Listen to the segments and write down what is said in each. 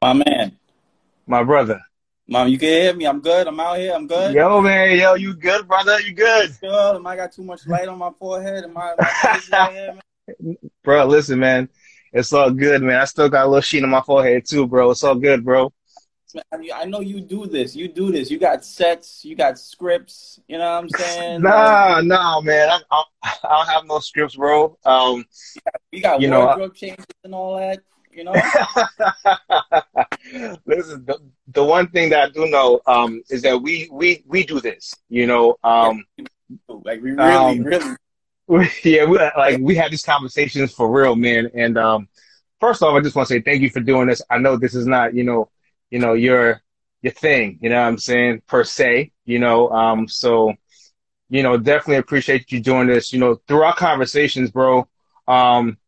My man. My brother. Mom, you can hear me. I'm good. I'm out here. I'm good. Yo, man. Yo, you good, brother? You good? Good. Am I got too much light on my forehead? Am I, am I bro, listen, man. It's all good, man. I still got a little sheen on my forehead too, bro. It's all good, bro. I know you do this. You do this. You got sets. You got scripts. You know what I'm saying? nah, nah, man. I, I, I, don't have no scripts, bro. Um, you got, you got wardrobe know, changes and all that. You know. Listen, the, the one thing that I do know um, is that we we we do this. You know, um, like we really, um, really. yeah, we, like we have these conversations for real, man. And um, first off, I just want to say thank you for doing this. I know this is not, you know, you know your your thing. You know what I'm saying per se. You know, um, so you know, definitely appreciate you doing this. You know, through our conversations, bro. Um,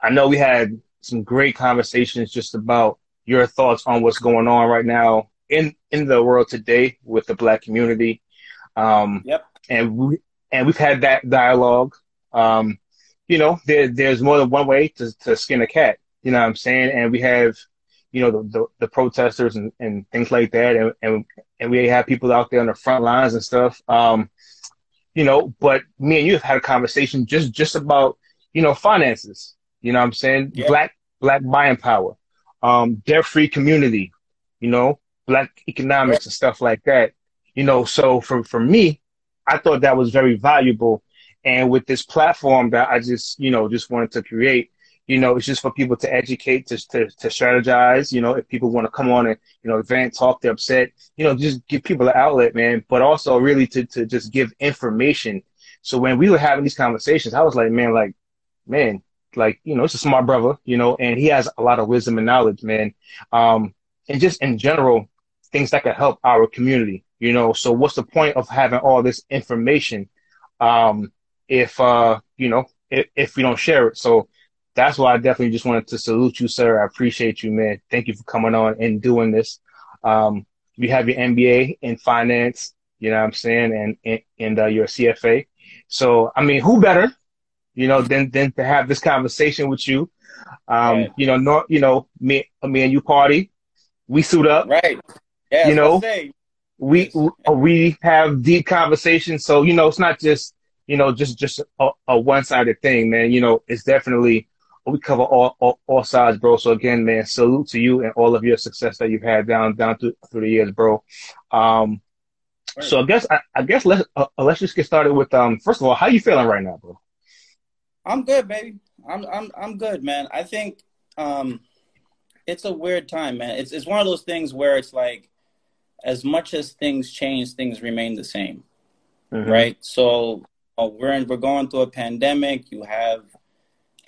I know we had some great conversations just about your thoughts on what's going on right now in in the world today with the black community. Um, yep. And we and we've had that dialogue. Um, you know, there there's more than one way to to skin a cat. You know what I'm saying? And we have, you know, the the, the protesters and, and things like that, and, and and we have people out there on the front lines and stuff. Um, you know, but me and you have had a conversation just just about you know finances. You know what I'm saying? Yeah. Black black buying power, um, debt free community, you know, black economics and stuff like that. You know, so for for me, I thought that was very valuable. And with this platform that I just, you know, just wanted to create, you know, it's just for people to educate, to, to, to strategize, you know, if people want to come on and, you know, vent, talk, they're upset, you know, just give people an outlet, man, but also really to, to just give information. So when we were having these conversations, I was like, man, like, man, like, you know, it's a smart brother, you know, and he has a lot of wisdom and knowledge, man. Um, and just in general, things that can help our community, you know. So what's the point of having all this information, um, if, uh, you know, if, if we don't share it? So that's why I definitely just wanted to salute you, sir. I appreciate you, man. Thank you for coming on and doing this. Um, you have your MBA in finance, you know what I'm saying, and, and, and uh, your CFA. So, I mean, who better you know, than than to have this conversation with you. Um, right. you know, not you know, me me and you party, we suit up, right? Yeah, you know, we we have deep conversations. So you know, it's not just you know just just a, a one sided thing, man. You know, it's definitely we cover all, all, all sides, bro. So again, man, salute to you and all of your success that you've had down down through through the years, bro. Um, right. so I guess I, I guess let's uh, let's just get started with um. First of all, how you feeling right now, bro? I'm good, baby. I'm I'm I'm good, man. I think um, it's a weird time, man. It's it's one of those things where it's like, as much as things change, things remain the same, mm-hmm. right? So uh, we're in, we're going through a pandemic. You have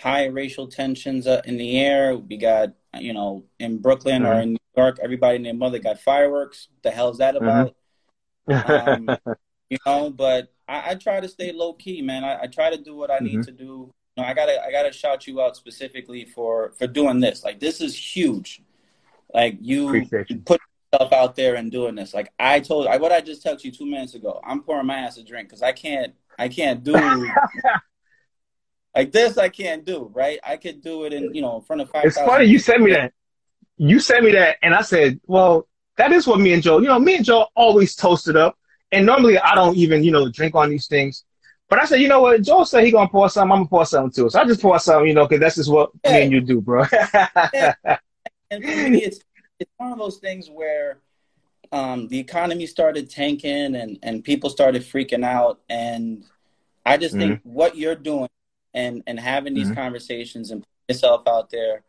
high racial tensions uh, in the air. We got you know in Brooklyn mm-hmm. or in New York, everybody and their mother got fireworks. What the hell's that mm-hmm. about? Mm-hmm. um, you know, but I, I, try to stay low key, man. I, I try to do what I need mm-hmm. to do. You know, I gotta I gotta shout you out specifically for for doing this. Like this is huge. Like you, you. put yourself out there and doing this. Like I told, I what I just told you two minutes ago. I'm pouring my ass a drink because I can't I can't do like this. I can't do right. I could do it in you know in front of five. It's funny you sent me that. You sent me that, and I said, well, that is what me and Joe. You know, me and Joe always toasted up and normally I don't even, you know, drink on these things. But I said, you know what? Joe said he gonna pour some. I'm gonna pour something too. So I just pour some, you know, because that's just what yeah. me and you do, bro. yeah. And for me, it's it's one of those things where um, the economy started tanking and and people started freaking out, and I just mm-hmm. think what you're doing and and having these mm-hmm. conversations and putting yourself out there,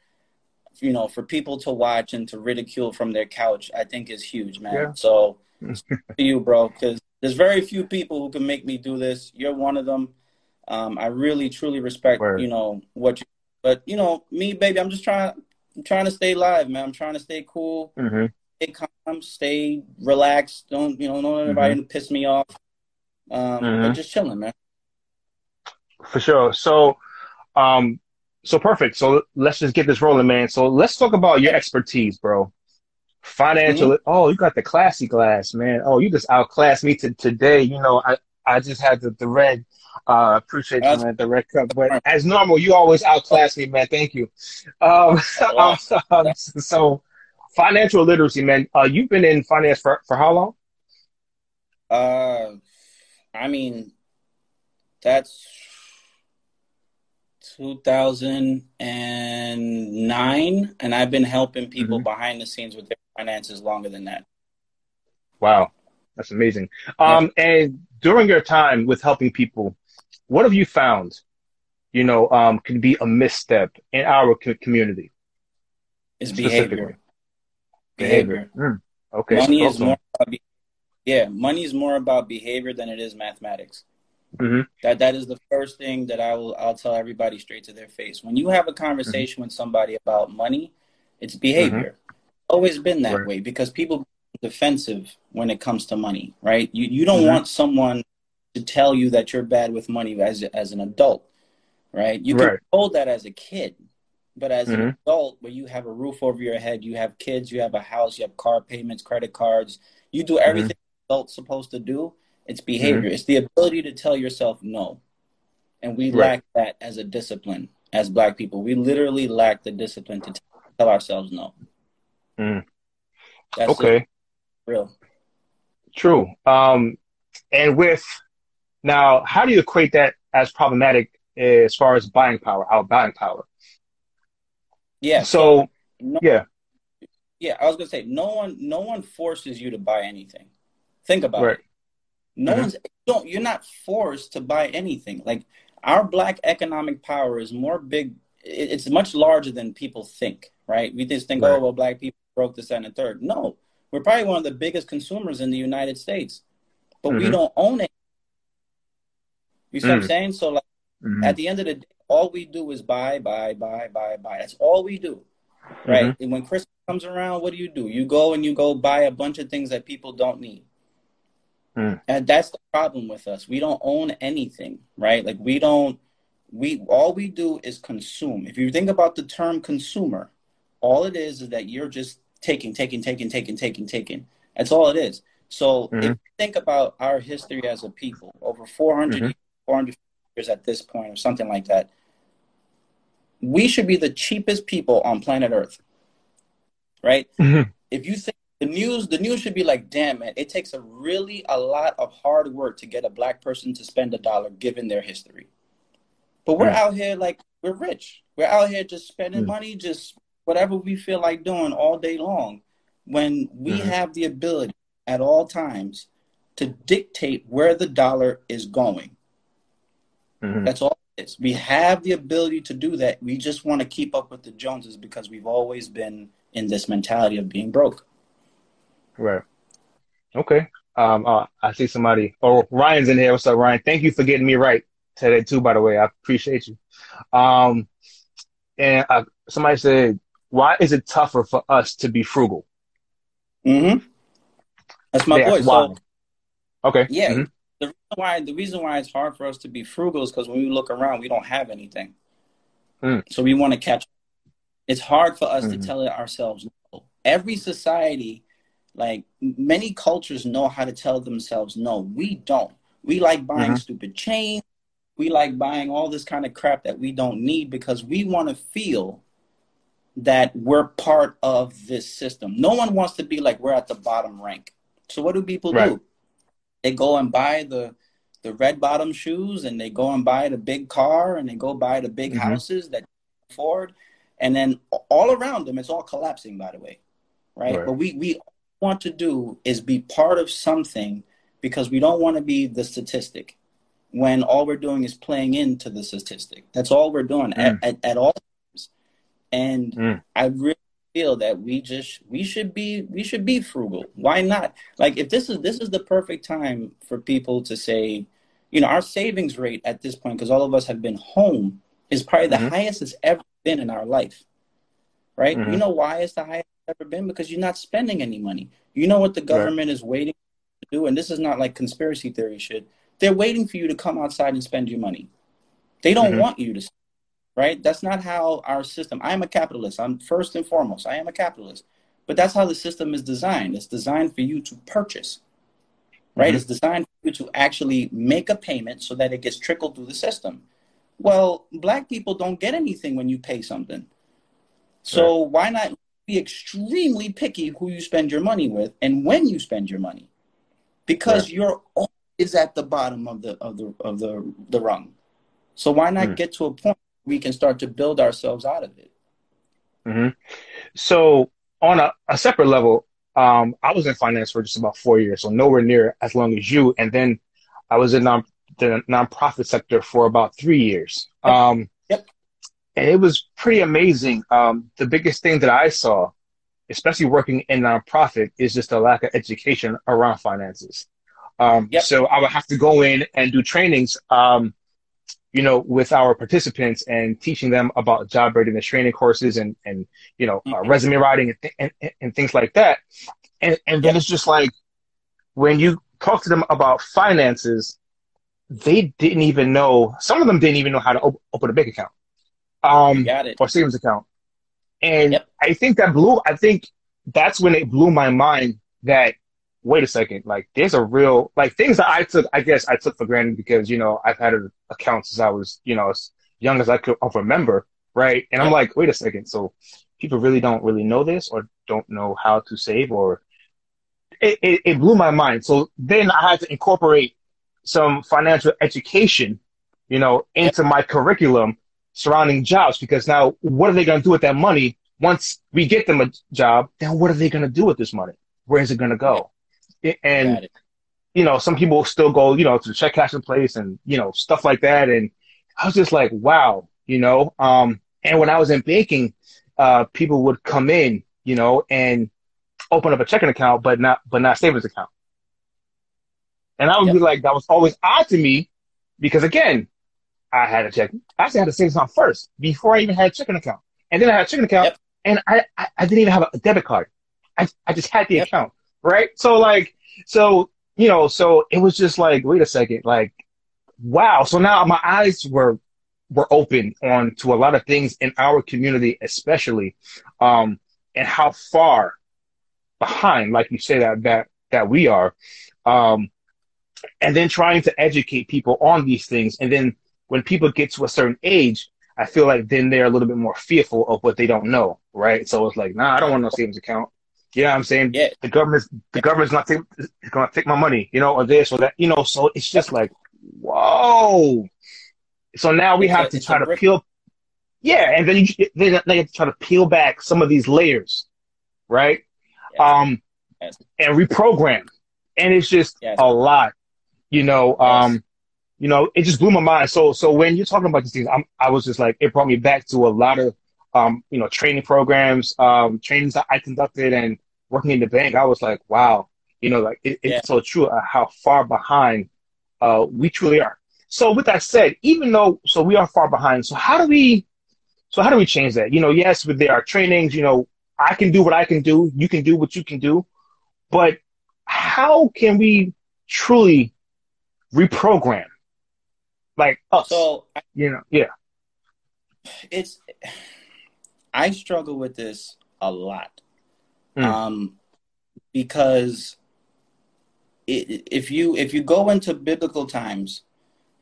you know, for people to watch and to ridicule from their couch, I think is huge, man. Yeah. So to you, bro, because there's very few people who can make me do this. You're one of them. Um, I really, truly respect, Word. you know, what you. But you know, me, baby, I'm just trying, I'm trying to stay live, man. I'm trying to stay cool, mm-hmm. stay calm, stay relaxed. Don't you know, don't anybody mm-hmm. piss me off. Um, mm-hmm. but just chilling, man. For sure. So, um, so perfect. So let's just get this rolling, man. So let's talk about your expertise, bro. Financial. Mm-hmm. Oh, you got the classy glass, man. Oh, you just outclassed me to, today. You know, I, I just had the, the red. Uh, appreciate you, man, the red cup. But as normal, you always outclass me, man. Thank you. Um, um, so financial literacy, man. Uh, you've been in finance for for how long? Uh, I mean, that's 2009, and I've been helping people mm-hmm. behind the scenes with their finances longer than that. Wow, that's amazing. Um, yeah. and during your time with helping people, what have you found? You know, um, can be a misstep in our community. Is behavior. Behavior. behavior. Mm. Okay. Money is more. About, yeah, money is more about behavior than it is mathematics. Mm-hmm. That that is the first thing that I will I'll tell everybody straight to their face. When you have a conversation mm-hmm. with somebody about money, it's behavior. Mm-hmm. Always been that right. way because people defensive when it comes to money, right? You you don't mm-hmm. want someone to tell you that you're bad with money as as an adult, right? You can right. hold that as a kid, but as an mm-hmm. adult, where you have a roof over your head, you have kids, you have a house, you have car payments, credit cards, you do mm-hmm. everything adult's supposed to do it's behavior. Mm-hmm. It's the ability to tell yourself no. And we right. lack that as a discipline as black people. We literally lack the discipline to tell ourselves no. Mm. That's okay. Real. True. Um, and with now, how do you equate that as problematic as far as buying power, our buying power? Yeah. So, so no, yeah. Yeah, I was gonna say no one no one forces you to buy anything. Think about right. it. No mm-hmm. one's don't you're not forced to buy anything. Like our black economic power is more big it's much larger than people think, right? We just think, right. oh well black people broke this and third. No. We're probably one of the biggest consumers in the United States. But mm-hmm. we don't own it. You see mm-hmm. what I'm mm. saying? So like mm-hmm. at the end of the day, all we do is buy, buy, buy, buy, buy. That's all we do. Right? Mm-hmm. And when Christmas comes around, what do you do? You go and you go buy a bunch of things that people don't need. Mm. And that's the problem with us. We don't own anything, right? Like we don't we all we do is consume. If you think about the term consumer, all it is is that you're just taking, taking, taking, taking, taking, taking. That's all it is. So mm-hmm. if you think about our history as a people, over 400, mm-hmm. 400 years at this point or something like that, we should be the cheapest people on planet Earth. Right? Mm-hmm. If you think the news the news should be like damn man it takes a really a lot of hard work to get a black person to spend a dollar given their history but we're out here like we're rich we're out here just spending mm. money just whatever we feel like doing all day long when we mm-hmm. have the ability at all times to dictate where the dollar is going mm-hmm. that's all it is we have the ability to do that we just want to keep up with the joneses because we've always been in this mentality of being broke Right. Okay. Um, uh, I see somebody. Oh, Ryan's in here. What's up, Ryan? Thank you for getting me right today too. By the way, I appreciate you. Um, and uh, somebody said, "Why is it tougher for us to be frugal?" Hmm. That's my yeah, point. So, okay. Yeah. Mm-hmm. The reason why the reason why it's hard for us to be frugal is because when we look around, we don't have anything. Mm. So we want to catch. It's hard for us mm-hmm. to tell it ourselves. No. Every society like many cultures know how to tell themselves no. We don't. We like buying mm-hmm. stupid chains. We like buying all this kind of crap that we don't need because we want to feel that we're part of this system. No one wants to be like we're at the bottom rank. So what do people right. do? They go and buy the the red bottom shoes and they go and buy the big car and they go buy the big mm-hmm. houses that afford and then all around them it's all collapsing by the way right, right. but we we want to do is be part of something because we don't want to be the statistic when all we're doing is playing into the statistic. That's all we're doing mm. at, at, at, all. And mm. I really feel that we just we should be we should be frugal. Why not? Like if this is this is the perfect time for people to say, you know, our savings rate at this point, because all of us have been home, is probably the mm-hmm. highest it's ever been in our life. Right? Mm-hmm. You know why it's the highest ever been because you're not spending any money. You know what the government right. is waiting to do, and this is not like conspiracy theory shit. They're waiting for you to come outside and spend your money. They don't mm-hmm. want you to, right? That's not how our system. I am a capitalist. I'm first and foremost. I am a capitalist, but that's how the system is designed. It's designed for you to purchase, right? Mm-hmm. It's designed for you to actually make a payment so that it gets trickled through the system. Well, black people don't get anything when you pay something. So right. why not be extremely picky who you spend your money with and when you spend your money, because right. you're always at the bottom of the of the of the the rung. So why not mm. get to a point we can start to build ourselves out of it? Mm-hmm. So on a, a separate level, um, I was in finance for just about four years, so nowhere near as long as you. And then I was in non, the nonprofit sector for about three years. Um, yep. And it was pretty amazing. Um, the biggest thing that I saw, especially working in nonprofit, is just a lack of education around finances. Um, yep. So I would have to go in and do trainings, um, you know, with our participants and teaching them about job readiness training courses and, and you know, uh, mm-hmm. uh, resume writing and, th- and, and, things like that. And, and then it's just like when you talk to them about finances, they didn't even know, some of them didn't even know how to op- open a bank account um, or savings account. And yep. I think that blew, I think that's when it blew my mind that wait a second, like there's a real like things that I took, I guess I took for granted because you know I've had an account since I was you know as young as I could remember, right? And I'm like, wait a second, so people really don't really know this or don't know how to save or it, it, it blew my mind. So then I had to incorporate some financial education, you know, into my curriculum surrounding jobs because now what are they going to do with that money once we get them a job? Then what are they going to do with this money? Where is it going to go? And you know, some people still go, you know, to the check cashing place and you know stuff like that. And I was just like, wow, you know. Um, and when I was in banking, uh, people would come in, you know, and open up a checking account, but not but not savings account. And I would yep. be like, that was always odd to me because again, I had a check. I actually had a savings account first before I even had a checking account, and then I had a checking account, yep. and I, I, I didn't even have a debit card. I I just had the yep. account right? So like, so you know, so it was just like, wait a second, like, wow. So now my eyes were were open on to a lot of things in our community, especially, um, and how far behind, like you say that that that we are, um, and then trying to educate people on these things, and then when people get to a certain age, I feel like then they're a little bit more fearful of what they don't know, right? So it's like, nah, I don't want no savings account. You know what I'm saying? Yeah. The government's the government's not take, going to take my money, you know, or this or that, you know. So it's just like, whoa. So now we it's have a, to try to peel. Yeah, and then you then they have to try to peel back some of these layers, right? Yes. Um, yes. and reprogram, and it's just yes. a lot, you know. Um, you know, it just blew my mind. So, so when you're talking about these things, I'm, I was just like, it brought me back to a lot of, um, you know, training programs, um, trainings that I conducted, and working in the bank, I was like, wow, you know, like it, it's yeah. so true uh, how far behind uh, we truly are. So with that said, even though so we are far behind, so how do we so how do we change that? You know, yes, with there are trainings, you know, I can do what I can do, you can do what you can do, but how can we truly reprogram like us? So you know, yeah. It's I struggle with this a lot Mm. Um, because it, if you if you go into biblical times,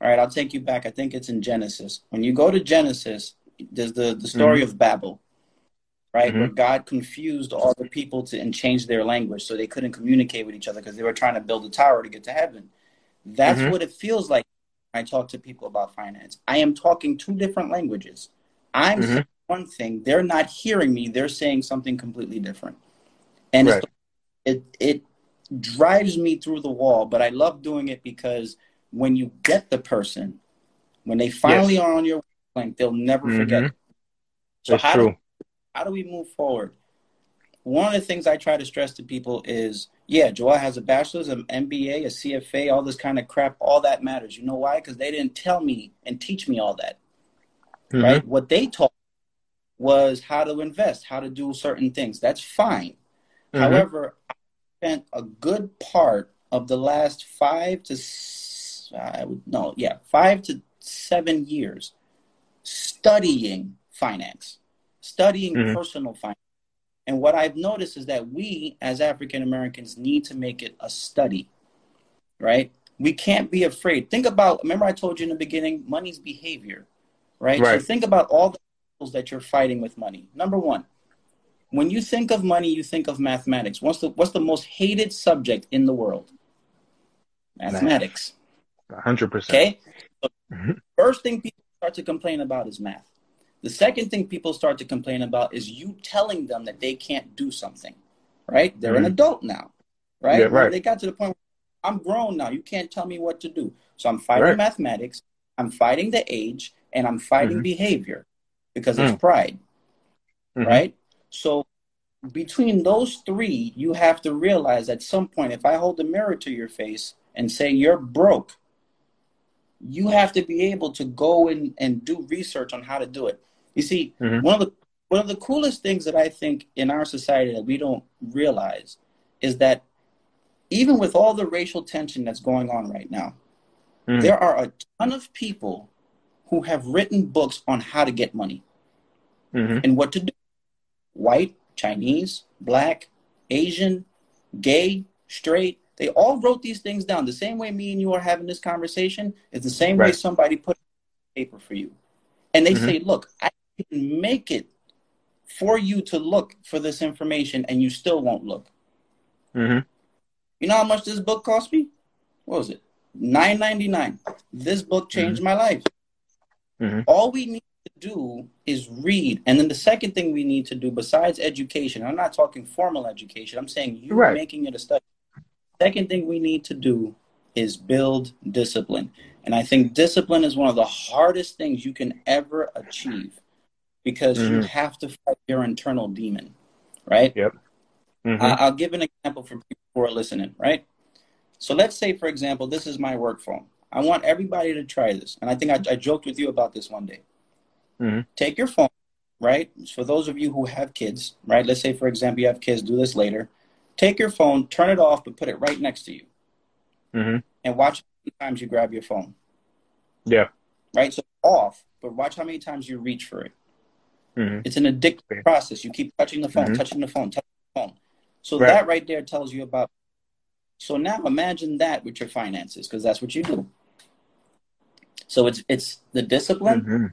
all right, I'll take you back. I think it's in Genesis. When you go to Genesis, there's the the story mm-hmm. of Babel, right, mm-hmm. where God confused all the people to and changed their language so they couldn't communicate with each other because they were trying to build a tower to get to heaven. That's mm-hmm. what it feels like when I talk to people about finance. I am talking two different languages. I'm mm-hmm. One thing, they're not hearing me, they're saying something completely different and right. it it drives me through the wall. But I love doing it because when you get the person, when they finally yes. are on your wavelength, they'll never mm-hmm. forget. So That's how true. Do, how do we move forward? One of the things I try to stress to people is, yeah, Joel has a bachelor's, an MBA, a CFA, all this kind of crap. All that matters. You know why? Because they didn't tell me and teach me all that. Mm-hmm. Right? What they taught was how to invest, how to do certain things. That's fine. Mm-hmm. However, I spent a good part of the last five to I would no, yeah, five to seven years studying finance, studying mm-hmm. personal finance. And what I've noticed is that we as African Americans need to make it a study, right? We can't be afraid. Think about, remember I told you in the beginning, money's behavior, right? right. So think about all the that you're fighting with money. Number one, when you think of money, you think of mathematics. What's the what's the most hated subject in the world? Mathematics. hundred percent. Okay. So mm-hmm. First thing people start to complain about is math. The second thing people start to complain about is you telling them that they can't do something. Right? They're mm-hmm. an adult now. Right? Yeah, right. They got to the point where I'm grown now. You can't tell me what to do. So I'm fighting right. mathematics. I'm fighting the age, and I'm fighting mm-hmm. behavior because it's mm. pride. Mm-hmm. Right? So between those three, you have to realize at some point, if I hold a mirror to your face and say you're broke, you have to be able to go in and do research on how to do it. You see, mm-hmm. one of the one of the coolest things that I think in our society that we don't realize is that even with all the racial tension that's going on right now, mm. there are a ton of people who have written books on how to get money mm-hmm. and what to do. White, Chinese, black, Asian, gay, straight, they all wrote these things down. The same way me and you are having this conversation is the same right. way somebody put paper for you. And they mm-hmm. say, look, I can make it for you to look for this information and you still won't look. Mm-hmm. You know how much this book cost me? What was it? Nine ninety nine. This book changed mm-hmm. my life. Mm-hmm. All we need to do is read. And then the second thing we need to do, besides education, I'm not talking formal education, I'm saying you right. making it a study. Second thing we need to do is build discipline. And I think discipline is one of the hardest things you can ever achieve because mm-hmm. you have to fight your internal demon, right? Yep. Mm-hmm. I'll give an example for people who are listening, right? So let's say, for example, this is my work phone. I want everybody to try this. And I think I, I joked with you about this one day. Mm-hmm. Take your phone, right? For those of you who have kids, right? Let's say, for example, you have kids, do this later. Take your phone, turn it off, but put it right next to you. Mm-hmm. And watch how many times you grab your phone. Yeah. Right? So off, but watch how many times you reach for it. Mm-hmm. It's an addictive process. You keep touching the phone, mm-hmm. touching the phone, touching the phone. So right. that right there tells you about. So now imagine that with your finances, because that's what you do. So it's it's the discipline, mm-hmm.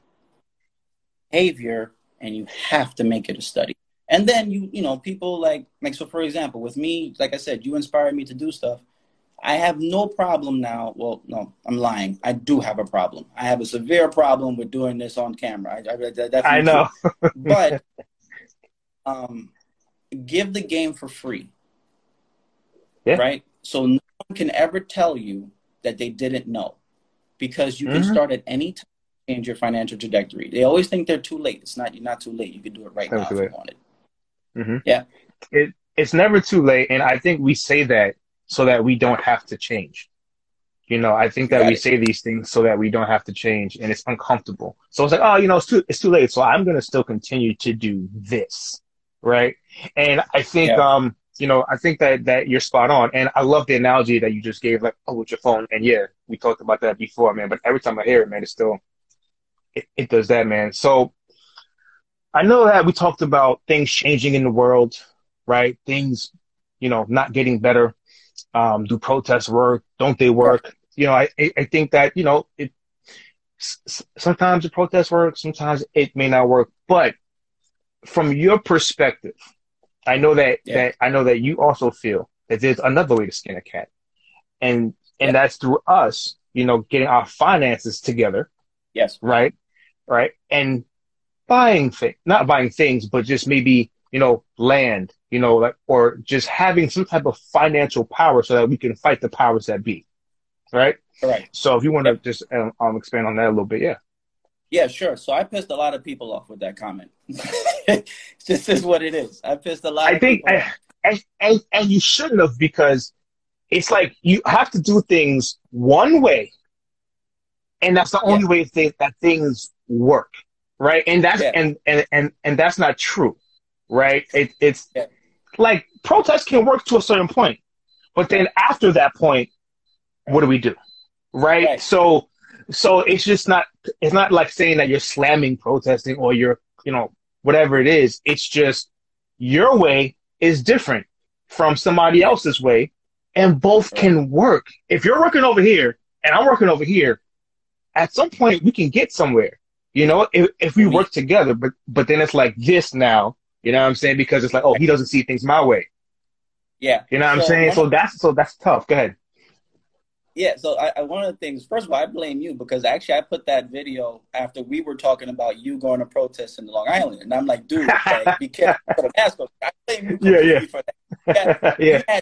behavior, and you have to make it a study. And then you, you know, people like, like, so for example, with me, like I said, you inspired me to do stuff. I have no problem now. Well, no, I'm lying. I do have a problem. I have a severe problem with doing this on camera. I, I, I know. but um, give the game for free. Yeah. Right? So no one can ever tell you that they didn't know because you can mm-hmm. start at any time change your financial trajectory. They always think they're too late. It's not. You're not too late. You can do it right now if you wanted. Mm-hmm. Yeah. It it's never too late, and I think we say that so that we don't have to change. You know, I think that we it. say these things so that we don't have to change, and it's uncomfortable. So it's like, oh, you know, it's too it's too late. So I'm gonna still continue to do this, right? And I think, yeah. um, you know, I think that that you're spot on, and I love the analogy that you just gave, like, oh, with your phone. And yeah, we talked about that before, man. But every time I hear it, man, it's still it, it does that, man. So I know that we talked about things changing in the world, right? Things, you know, not getting better. Um, do protests work? Don't they work? You know, I, I think that, you know, it, sometimes the protests work, sometimes it may not work, but from your perspective, I know that, yeah. that I know that you also feel that there's another way to skin a cat. And, and yeah. that's through us, you know, getting our finances together. Yes. Right. Right. And buying things, not buying things, but just maybe, you know, land, you know, like, or just having some type of financial power so that we can fight the powers that be. Right. Right. So if you want to yep. just um, um, expand on that a little bit, yeah. Yeah, sure. So I pissed a lot of people off with that comment. this is what it is. I pissed a lot. I think, I, uh, and, and and you shouldn't have because it's like you have to do things one way, and that's the only way th- that things work right? And that's yeah. and, and and and that's not true, right? It, it's yeah. like protests can work to a certain point, but then after that point, what do we do, right? right? So so it's just not it's not like saying that you're slamming protesting or you're you know whatever it is. It's just your way is different from somebody else's way, and both can work. If you're working over here and I'm working over here, at some point we can get somewhere. You know, if, if we mm-hmm. work together, but but then it's like this now. You know what I'm saying? Because it's like, oh, he doesn't see things my way. Yeah. You know what I'm saying? So that's so that's tough. Go ahead. Yeah, so I, I one of the things, first of all, I blame you because actually I put that video after we were talking about you going to protest in Long Island, and I'm like, dude, like, be careful for the mask. I blame you Yeah, yeah. for that. Yeah, yeah.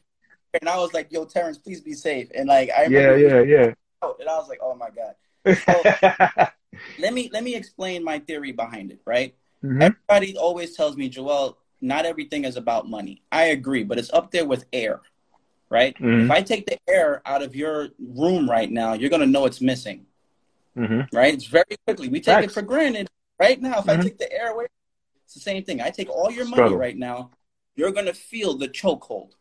And I was like, yo, Terrence, please be safe. And like, I Yeah, remember yeah, and I was like, oh my god. yeah. Let me let me explain my theory behind it. Right? Mhm. Everybody always tells me, Joel, not everything is about money. I agree, but it's up there with air. Right? Mhm. If I take the air out of your room right now, you're gonna know it's missing. Mhm. right? It's very quickly. We take it for granted. Right now, if I Mhm. take the air away, it's the same thing. I take all your money right now, you're going to feel the chokehold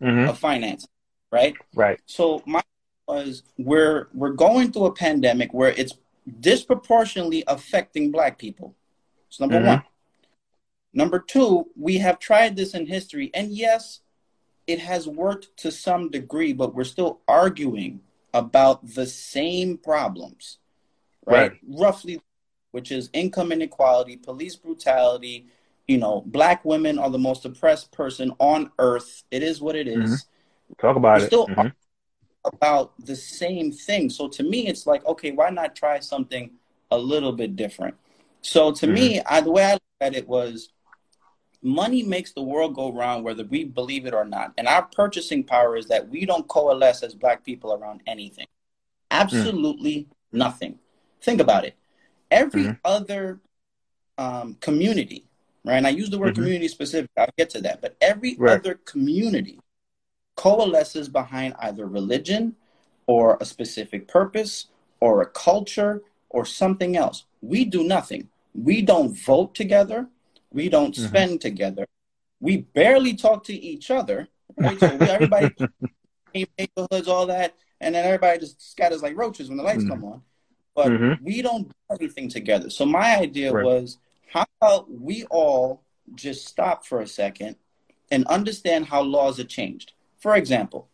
Mhm. of finance, right? Right. So my was we're we're going through a pandemic where it's disproportionately affecting black people. It's number Mhm. one. Number two, we have tried this in history, and yes, it has worked to some degree, but we're still arguing about the same problems, right? Right. Roughly, which is income inequality, police brutality. You know, black women are the most oppressed person on earth. It is what it is Talk about We're it. still Mhm. about the same thing. So to me, it's like, okay, why not try something a little bit different? So to me, I, the way I looked at it was money makes the world go round whether we believe it or not. And our purchasing power is that we don't coalesce as black people around anything. Absolutely nothing. Think about it. Every Mhm. other um, community, right? And I use the word Mhm. community specific. I'll get to that. But every Right. other community coalesces behind either religion or a specific purpose or a culture or something else. We do nothing. We don't vote together. We don't Mhm. spend together. We barely talk to each other. Right? So we, everybody neighborhoods, all that, and then everybody just scatters like roaches when the lights Mhm. come on. But Mhm. we don't do anything together. So my idea Right. was, how about we all just stop for a second and understand how laws are changed. For example,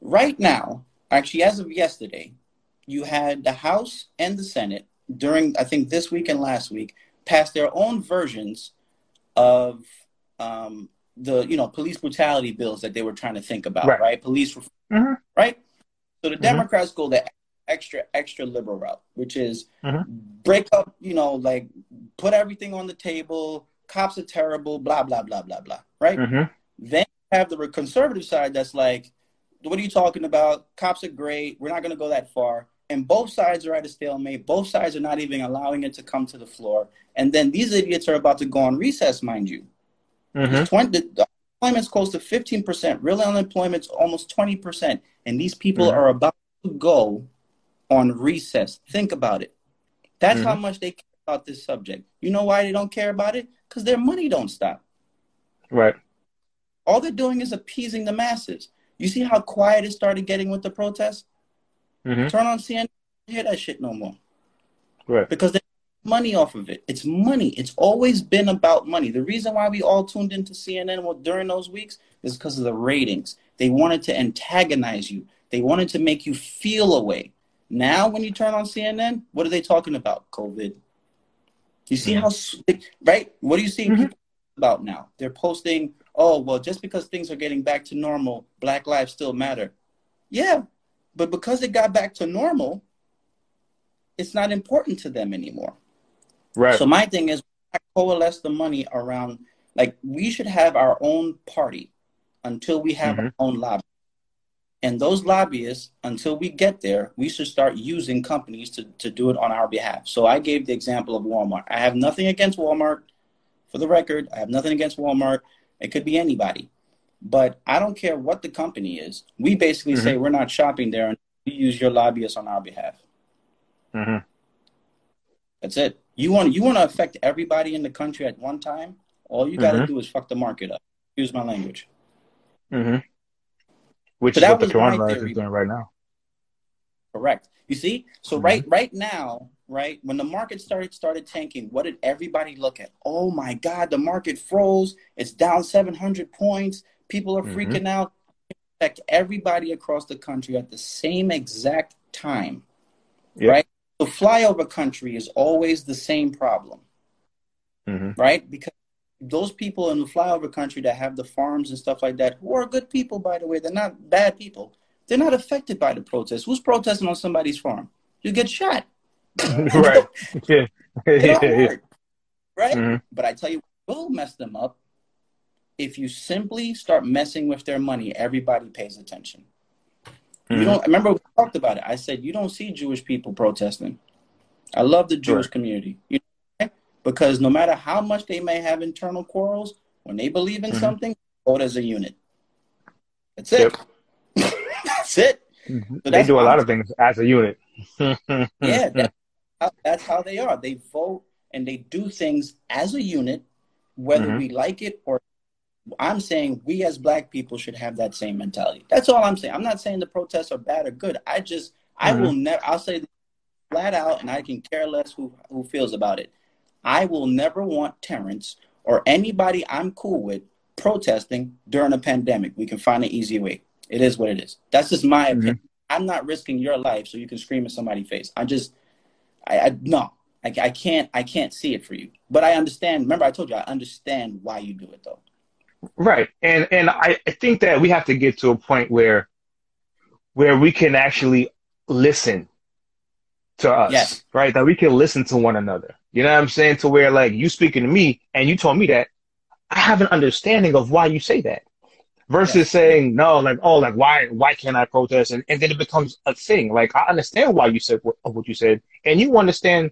right now, actually, as of yesterday, you had the House and the Senate during, I think, this week and last week, pass their own versions of um, the, you know, police brutality bills that they were trying to think about, Right. right? Police, reform, Mhm. right? So the Mhm. Democrats go the extra, extra liberal route, which is Mhm. break up, you know, like put everything on the table. Cops are terrible, blah blah blah blah blah. Right? Mhm. Then you have the conservative side that's like, what are you talking about? Cops are great. We're not going to go that far. And both sides are at a stalemate. Both sides are not even allowing it to come to the floor. And then these idiots are about to go on recess, mind you. Mhm. It's 20, the unemployment's close to 15%. Real unemployment's almost 20%. And these people Mhm. are about to go on recess. Think about it. That's Mhm. how much they care about this subject. You know why they don't care about it? Because their money don't stop. Right. All they're doing is appeasing the masses. You see how quiet it started getting with the protests? Mhm. Turn on CNN, hear that shit no more. Right. Because they make money off of it. It's money. It's always been about money. The reason why we all tuned into CNN during those weeks is because of the ratings. They wanted to antagonize you. They wanted to make you feel a way. Now, when you turn on CNN, what are they talking about? COVID. You see how, right? What do you see Mhm. people about now? They're posting, oh, well, just because things are getting back to normal, Black lives still matter. Yeah, but because it got back to normal, it's not important to them anymore. Right. So my thing is coalesce the money around like we should have our own party until we have Mhm. our own lobby. And those lobbyists, until we get there, we should start using companies to, to do it on our behalf. So I gave the example of Walmart. I have nothing against Walmart. For the record, I have nothing against Walmart. It could be anybody. But I don't care what the company is. We basically Mhm. say we're not shopping there and we use your lobbyists on our behalf. Mhm. That's it. You want you want to affect everybody in the country at one time. All you got to Mhm. do is fuck the market up. Use my language. Mhm. Which is what the coronavirus is doing right now. Correct. You see, so Mhm. right right now, right when the market started started tanking, what did everybody look at? Oh my God, the market froze. It's down seven hundred points. People are Mhm. freaking out. Affect everybody across the country at the same exact time. Yep. Right. So flyover country is always the same problem. Mhm. right? Because those people in the flyover country that have the farms and stuff like that, who are good people, by the way, they're not bad people. They're not affected by the protests. Who's protesting on somebody's farm? You get shot. right. yeah. Right? Mm-hmm. But I tell you, will mess them up if you simply start messing with their money. Everybody pays attention. Mm-hmm. You don't remember we talked about it. I said you don't see Jewish people protesting. I love the Jewish right. community. You know, because no matter how much they may have internal quarrels, when they believe in mm-hmm. something, vote as a unit. That's it. Yep. that's it. Mm-hmm. So they do a lot of things as a unit. yeah, that's how, that's how they are. They vote and they do things as a unit, whether mm-hmm. we like it or I'm saying we as black people should have that same mentality. That's all I'm saying. I'm not saying the protests are bad or good. I just mm-hmm. I will never I'll say flat out and I can care less who who feels about it. I will never want Terrence or anybody I'm cool with protesting during a pandemic. We can find an easy way. It is what it is. That's just my mm-hmm. opinion. I'm not risking your life so you can scream in somebody's face. I just I, I no. I, I can't I can't see it for you. But I understand. Remember I told you I understand why you do it though. Right. And and I, I think that we have to get to a point where where we can actually listen to us. Yes. Right? That we can listen to one another. You know what I'm saying? To where like you speaking to me and you told me that, I have an understanding of why you say that. Versus yes. saying no, like, oh, like why why can't I protest? And, and then it becomes a thing. Like I understand why you said what, what you said, and you understand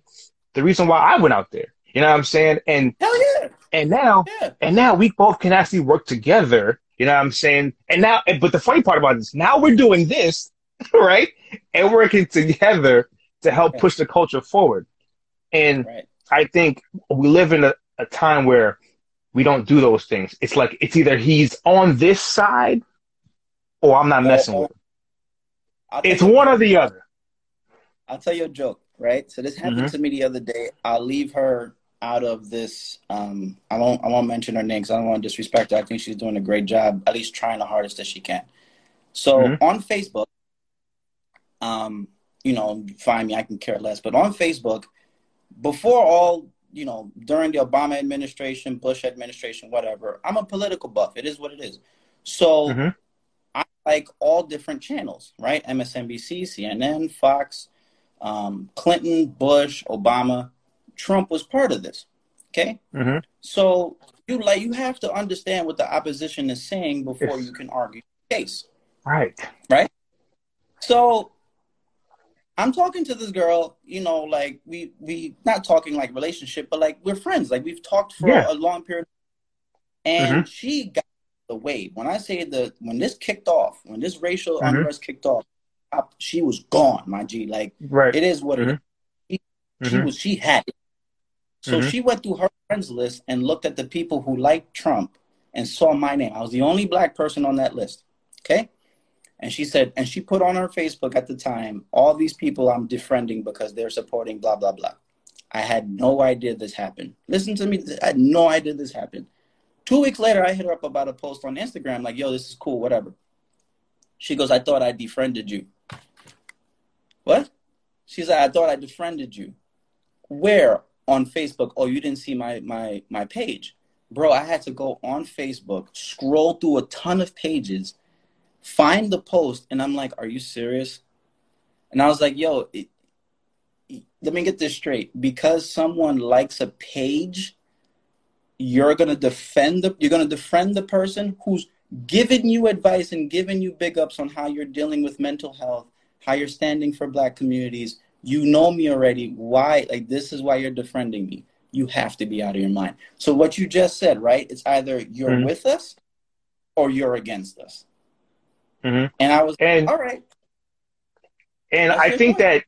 the reason why I went out there. You know what I'm saying? And Hell yeah. And now, yeah. and now we both can actually work together. You know what I'm saying? And now, but the funny part about this, now we're doing this, right? And working together to help push the culture forward. And right. I think we live in a, a time where we don't do those things. It's like it's either he's on this side or I'm not messing with him. It's one or the other. I'll tell you a joke, right? So this happened mm-hmm. to me the other day. I'll leave her out of this. Um, I won't I won't mention her name because I don't want to disrespect her. I think she's doing a great job, at least trying the hardest that she can. So mm-hmm. on Facebook, um, you know, find me. I can care less. But on Facebook, before all, you know, during the Obama administration, Bush administration, whatever, I'm a political buff. It is what it is. So mm-hmm. I like all different channels, right? MSNBC, CNN, Fox, um, Clinton, Bush, Obama Trump was part of this. Okay, mm-hmm. so you like you have to understand what the opposition is saying before yes. you can argue the case. Right. Right. So I'm talking to this girl, you know, like we we not talking like relationship, but like we're friends. Like we've talked for yeah. a, long period, and mm-hmm. she got the wave. When I say the when this kicked off, when this racial mm-hmm. unrest kicked off, she was gone, my G. Like right. it is what it mm-hmm. is. She, she mm-hmm. was she had it. So mm-hmm. she went through her friends list and looked at the people who liked Trump and saw my name. I was the only black person on that list. Okay. And she said, and she put on her Facebook at the time, all these people I'm defriending because they're supporting blah, blah, blah. I had no idea this happened. Listen to me. I had no idea this happened. Two weeks later, I hit her up about a post on Instagram, like, yo, this is cool, whatever. She goes, I thought I defriended you. What? She's like, I thought I defriended you. Where? On Facebook, oh, you didn't see my my my page. Bro, I had to go on Facebook, scroll through a ton of pages, find the post, and I'm like, are you serious? And I was like, yo, it, let me get this straight. Because someone likes a page, you're gonna defend the you're gonna defend the person who's giving you advice and giving you big ups on how you're dealing with mental health, how you're standing for black communities, you know me already. Why? Like, this is why you're defriending me. You have to be out of your mind. So, what you just said, right? It's either you're mm-hmm. with us or you're against us. Mm-hmm. And I was and, all right. And That's I think point. that,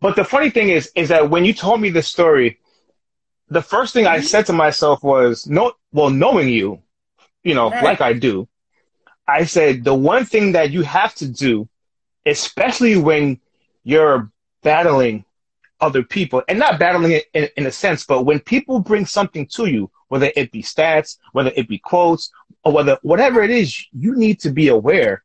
but the funny thing is, is that when you told me this story, the first thing mm-hmm. I said to myself was, no, well, knowing you, you know, right. like I do, I said, the one thing that you have to do, especially when you're battling other people and not battling it in, in, a sense, but when people bring something to you, whether it be stats, whether it be quotes, or whether whatever it is, you need to be aware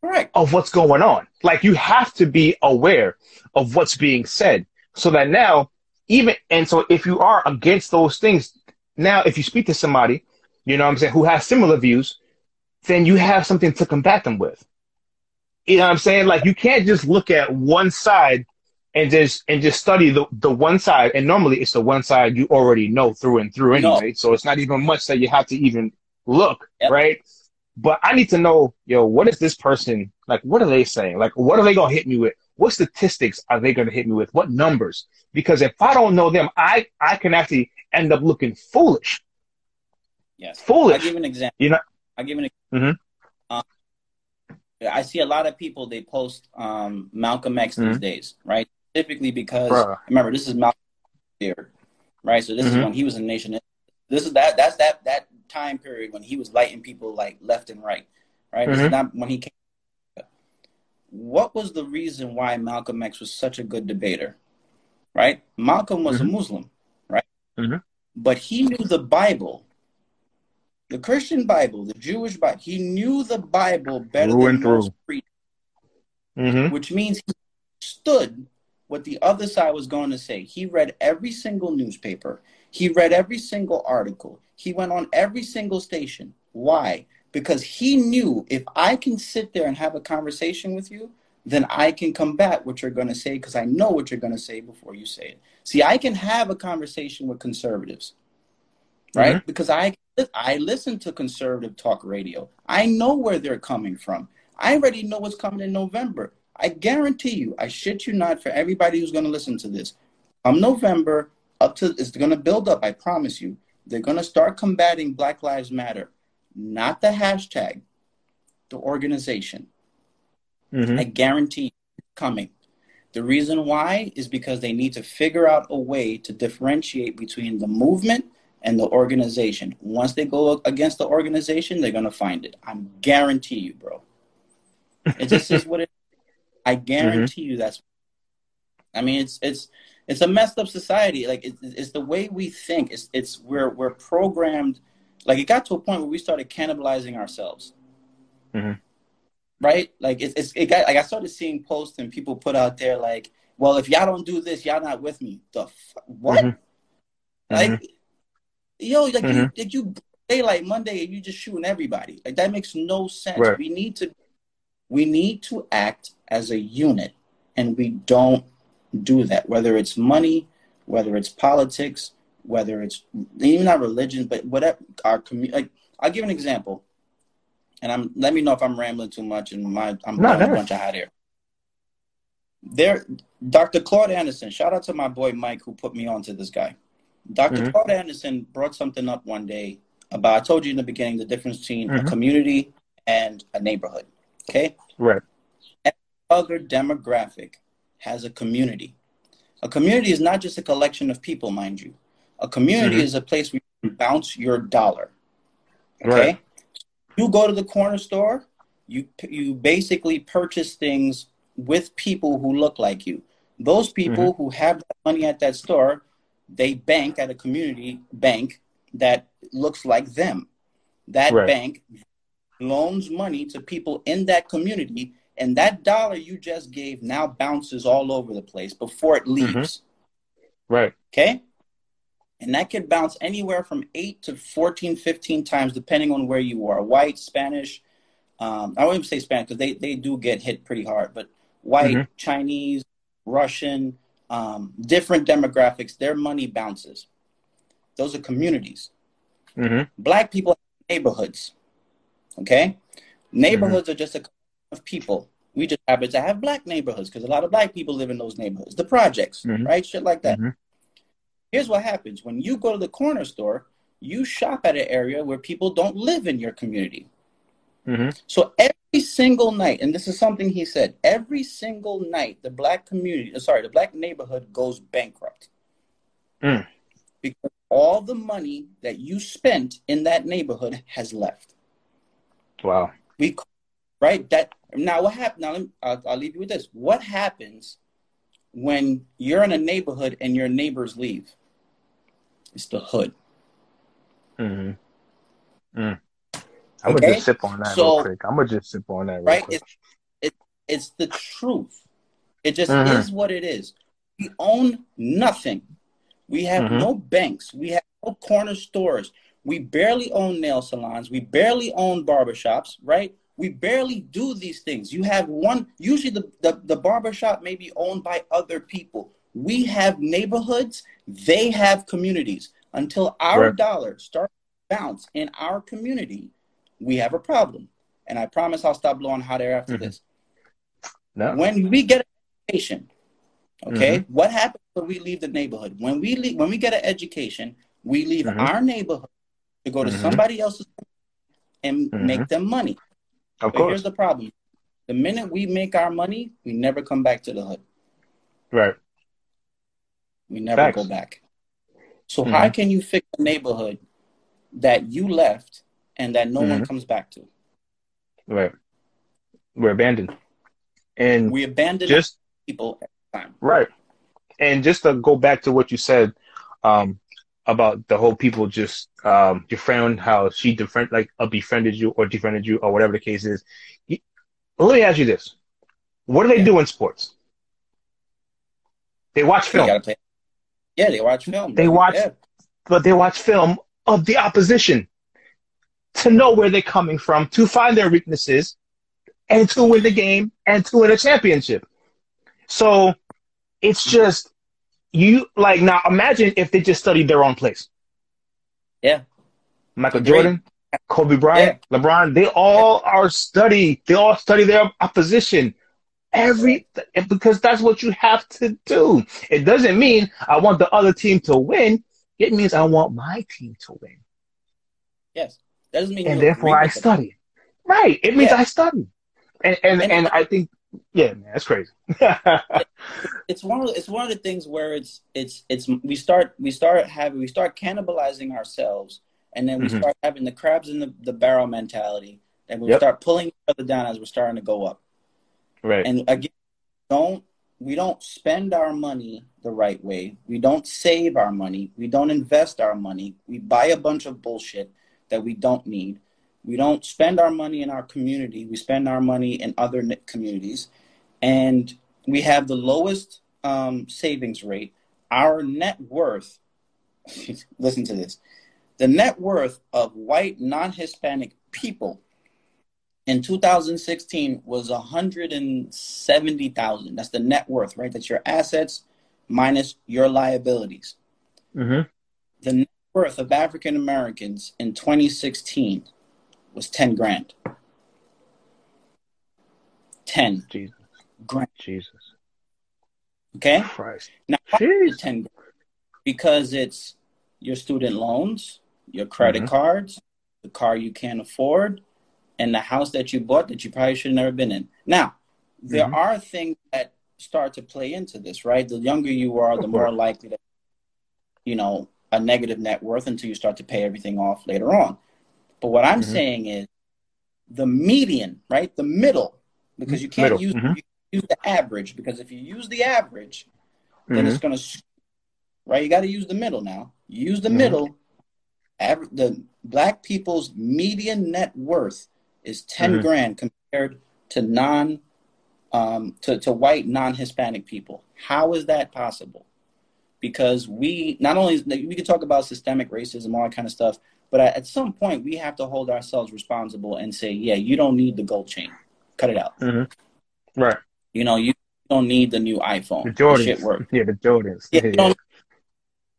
right. of what's going on. Like you have to be aware of what's being said so that now even, and so if you are against those things, now if you speak to somebody, you know what I'm saying, who has similar views, then you have something to combat them with. You know what I'm saying? Like you can't just look at one side and just and just study the, the one side. And normally it's the one side you already know through and through anyway. No. So it's not even much that you have to even look, yep. right? But I need to know, yo, what is this person like? What are they saying? Like, what are they gonna hit me with? What statistics are they gonna hit me with? What numbers? Because if I don't know them, I I can actually end up looking foolish. Yes, foolish. I'll give an example. You know, I give an example. Mm-hmm. I see a lot of people they post um, Malcolm X mm-hmm. these days, right? Specifically because Bruh. remember this is Malcolm here, right? So this mm-hmm. is when he was in nation. This is that that's that that time period when he was lighting people like left and right, right? This is mm-hmm. not when he came. What was the reason why Malcolm X was such a good debater? Right? Malcolm was a mm-hmm. Muslim, right? Mm-hmm. But he knew the Bible the Christian Bible, the Jewish Bible. He knew the Bible better through than most preachers, mm-hmm. which means he stood what the other side was going to say. He read every single newspaper. He read every single article. He went on every single station. Why? Because he knew if I can sit there and have a conversation with you, then I can combat what you're going to say because I know what you're going to say before you say it. See, I can have a conversation with conservatives, right? Mm-hmm. Because I I listen to conservative talk radio. I know where they're coming from. I already know what's coming in November. I guarantee you, I shit you not, for everybody who's going to listen to this, come November, up to it's going to build up. I promise you, they're going to start combating Black Lives Matter, not the hashtag, the organization. Mm-hmm. I guarantee you, it's coming. The reason why is because they need to figure out a way to differentiate between the movement and the organization. Once they go against the organization, they're gonna find it. I guarantee you, bro. It just is what it. I guarantee mm-hmm. you that's. I mean, it's it's it's a messed up society. Like it's, it's the way we think. It's it's we're we're programmed. Like it got to a point where we started cannibalizing ourselves. Mm-hmm. Right? Like it's, it's it got like I started seeing posts and people put out there like, well, if y'all don't do this, y'all not with me. The f- what? Mm-hmm. Like mm-hmm. Yo, like mm-hmm. you, like you daylight Monday and you just shooting everybody. Like that makes no sense. Right. We need to we need to act as a unit and we don't do that. Whether it's money, whether it's politics, whether it's even not religion, but whatever our community like I'll give an example. And I'm let me know if I'm rambling too much and my I'm no, a bunch of hot air. There Dr. Claude Anderson, shout out to my boy Mike who put me on to this guy. Doctor mm-hmm. Claude Anderson brought something up one day about I told you in the beginning the difference between mm-hmm. a community and a neighborhood. Okay? Right. Every other demographic has a community. A community is not just a collection of people, mind you. A community mm-hmm. is a place where you bounce your dollar. Okay? Right. You go to the corner store, you you basically purchase things with people who look like you. Those people mm-hmm. who have money at that store, they bank at a community bank that looks like them. That right. bank loans money to people in that community, and that dollar you just gave now bounces all over the place before it mm-hmm. leaves. Mm-hmm. Right. Okay. And that can bounce anywhere from 8 to 14, 15 times, depending on where you are white, Spanish. Um, I wouldn't even say Spanish because they, they do get hit pretty hard, but white, mm-hmm. Chinese, Russian, um, different demographics, their money bounces. Those are communities. Mm-hmm. Black people neighborhoods. Okay? Neighborhoods mm-hmm. are just a of people. We just happen to have black neighborhoods because a lot of black people live in those neighborhoods. The projects, mm-hmm. right? Shit like that. Mm-hmm. Here's what happens when you go to the corner store, you shop at an area where people don't live in your community. Mm-hmm. So every single night, and this is something he said, every single night, the black community, uh, sorry, the black neighborhood goes bankrupt. Mm. Because all the money that you spent in that neighborhood has left. Wow. We, right? That now what happened? Now me, I'll, I'll leave you with this. What happens when you're in a neighborhood and your neighbors leave? It's the hood. Mm-hmm. Mm. I'm okay? gonna just sip on that so, real quick. I'm gonna just sip on that. right? Quick. It's, it, it's the truth. It just mm-hmm. is what it is. We own nothing. We have Mhm. no banks. We have no corner stores. We barely own nail salons. We barely own barbershops, right? We barely do these things. You have one, usually the, the, the barbershop may be owned by other people. We have neighborhoods, they have communities. Until our Right. dollar starts to bounce in our community, we have a problem. And I promise I'll stop blowing hot air after Mhm. this. No. When we get an education, okay, Mm-hmm. what happens when we leave the neighborhood? When we leave, when we get an education, we leave Mhm. our neighborhood to go to Mhm. somebody else's and Mhm. make them money. Of But course. here's the problem: the minute we make our money, we never come back to the hood. Right. We never Facts. go back. So how can you fix a neighborhood that you left and that no one Mhm. comes back to? Right. We're abandoned. And We abandon just people at the time. right. And just to go back to what you said um, about the whole people just um, your friend how she defriend like uh, befriended you or defriended you or whatever the case is. You- let me ask you this: What do they Yeah. do in sports? They watch film. Yeah, they watch film. They bro. watch- Yeah. but they watch film of the opposition to know where they're coming from, to find their weaknesses, and to win the game and to win a championship. So it's just you like now. Imagine if they just studied their own place. Yeah. Michael Agreed. Jordan, Kobe Bryant, LeBron. They all are study. They all study their opposition. Every because that's what you have to do. It doesn't mean I want the other team to win. It means I want my team to win, Yes. That doesn't mean and therefore I with them. study. Right. It means Yeah. I study, and and And- and I think yeah, man, that's crazy. it's one of the, it's one of the things where it's it's it's we start we start having we start cannibalizing ourselves and then we Mhm. start having the crabs in the, the barrel mentality and we Yep. start pulling each other down as we're starting to go up right. and again don't we don't spend our money the right way we don't save our money we don't invest our money we buy a bunch of bullshit that we don't need we don't spend our money in our community we spend our money in other communities and we have the lowest um, savings rate our net worth listen to this the net worth of white non-hispanic people in 2016 was 170,000. That's the net worth, right? That's your assets minus your liabilities. hmm The net worth of African Americans in 2016 was 10 grand. 10 Jesus, grand, Jesus okay? Christ. Now, why Jeez. 10 grand? Because it's your student loans, your credit Mhm. cards, the car you can't afford, and the house that you bought that you probably should have never been in. Now, there Mhm. are things that start to play into this, right? The younger you are, the more likely that, you know, a negative net worth until you start to pay everything off later on. But what I'm Mhm. saying is the median, right? The middle, because you can't Middle, use, mhm. you use the average, because if you use the average, then Mhm. it's going to, right? You got to use the middle now. You use the Mhm. middle. Aver- the black people's median net worth is 10 Mhm. grand compared to non, um, to, to white non-Hispanic people. How is that possible? Because we not only we can talk about systemic racism, all that kind of stuff, but at, some point we have to hold ourselves responsible and say, yeah, you don't need the gold chain, cut it out. Mhm. Right. You know, you don't need the new iPhone. The The Jordans. shit works. Yeah, the Jordans. Yeah, don't-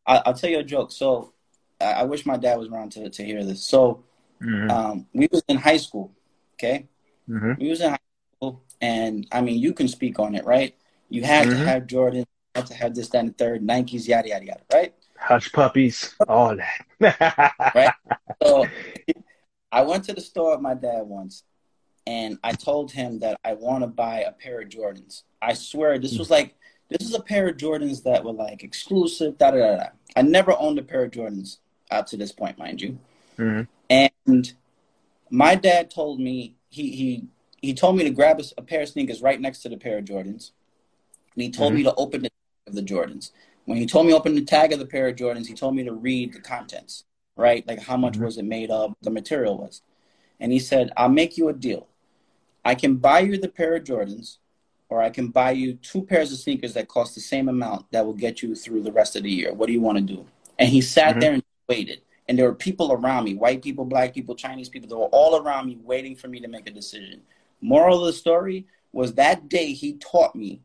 I, I'll tell you a joke. So I, I wish my dad was around to, to hear this. So Mhm. um, we was in high school, okay? Mhm. We was in high school, and I mean, you can speak on it, right? You had to Mhm. have Jordan, to have this, that, and the third, Nikes, yada, yada, yada, right? Hush puppies, all that. Right. So I went to the store with my dad once, and I told him that I want to buy a pair of Jordans. I swear, this was like this was a pair of Jordans that were like exclusive. Da da da. da. I never owned a pair of Jordans up to this point, mind you. Mhm. And my dad told me he he he told me to grab a, a pair of sneakers right next to the pair of Jordans, and he told me to open the of the Jordans. When he told me open the tag of the pair of Jordans, he told me to read the contents, right? Like how much Mhm. was it made of, the material was, and he said, "I'll make you a deal. I can buy you the pair of Jordans, or I can buy you two pairs of sneakers that cost the same amount that will get you through the rest of the year. What do you want to do? And he sat mm-hmm. there and waited. And there were people around me, white people, black people, Chinese people, they were all around me waiting for me to make a decision. Moral of the story was that day he taught me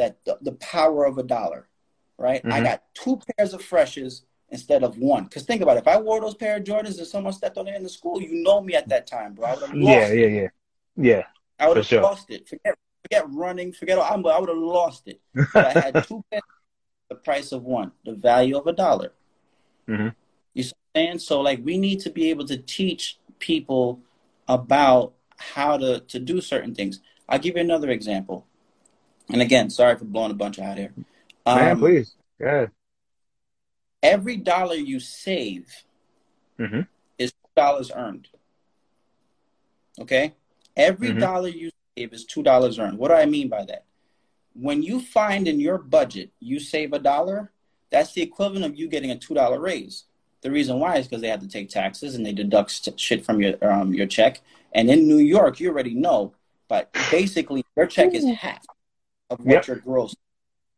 that the, the power of a dollar, right? Mm-hmm. I got two pairs of freshes instead of one. Because think about it, if I wore those pair of Jordans and someone stepped on it in the school, you know me at that time, bro. yeah, yeah, yeah, yeah. I would have sure. lost it. Forget, forget running. Forget. All I would have lost it. But I had two pairs, the price of one, the value of a dollar. Mm-hmm. You see what I'm saying? So like, we need to be able to teach people about how to to do certain things. I'll give you another example. And again, sorry for blowing a bunch out here. Um, Man, please. Yeah. Every dollar you save mm-hmm. is dollars earned. Okay? Every mm-hmm. dollar you save is two dollars earned. What do I mean by that? When you find in your budget you save a dollar, that's the equivalent of you getting a two dollar raise. The reason why is because they have to take taxes and they deduct shit from your um, your check. And in New York, you already know, but basically your check is half of what yep. your gross,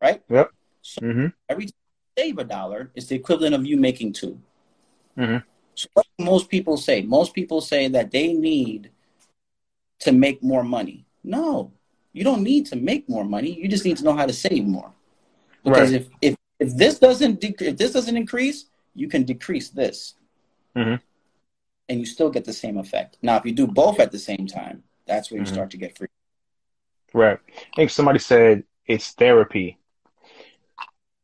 right? Yep. So mm-hmm. every time you save a dollar, is the equivalent of you making 2 mm-hmm. So what most people say? Most people say that they need to make more money. No, you don't need to make more money. You just need to know how to save more. Because right. if, if if this doesn't dec- if this doesn't increase, you can decrease this, mm-hmm. and you still get the same effect. Now, if you do both at the same time, that's where you mm-hmm. start to get free. Right. I think somebody said it's therapy.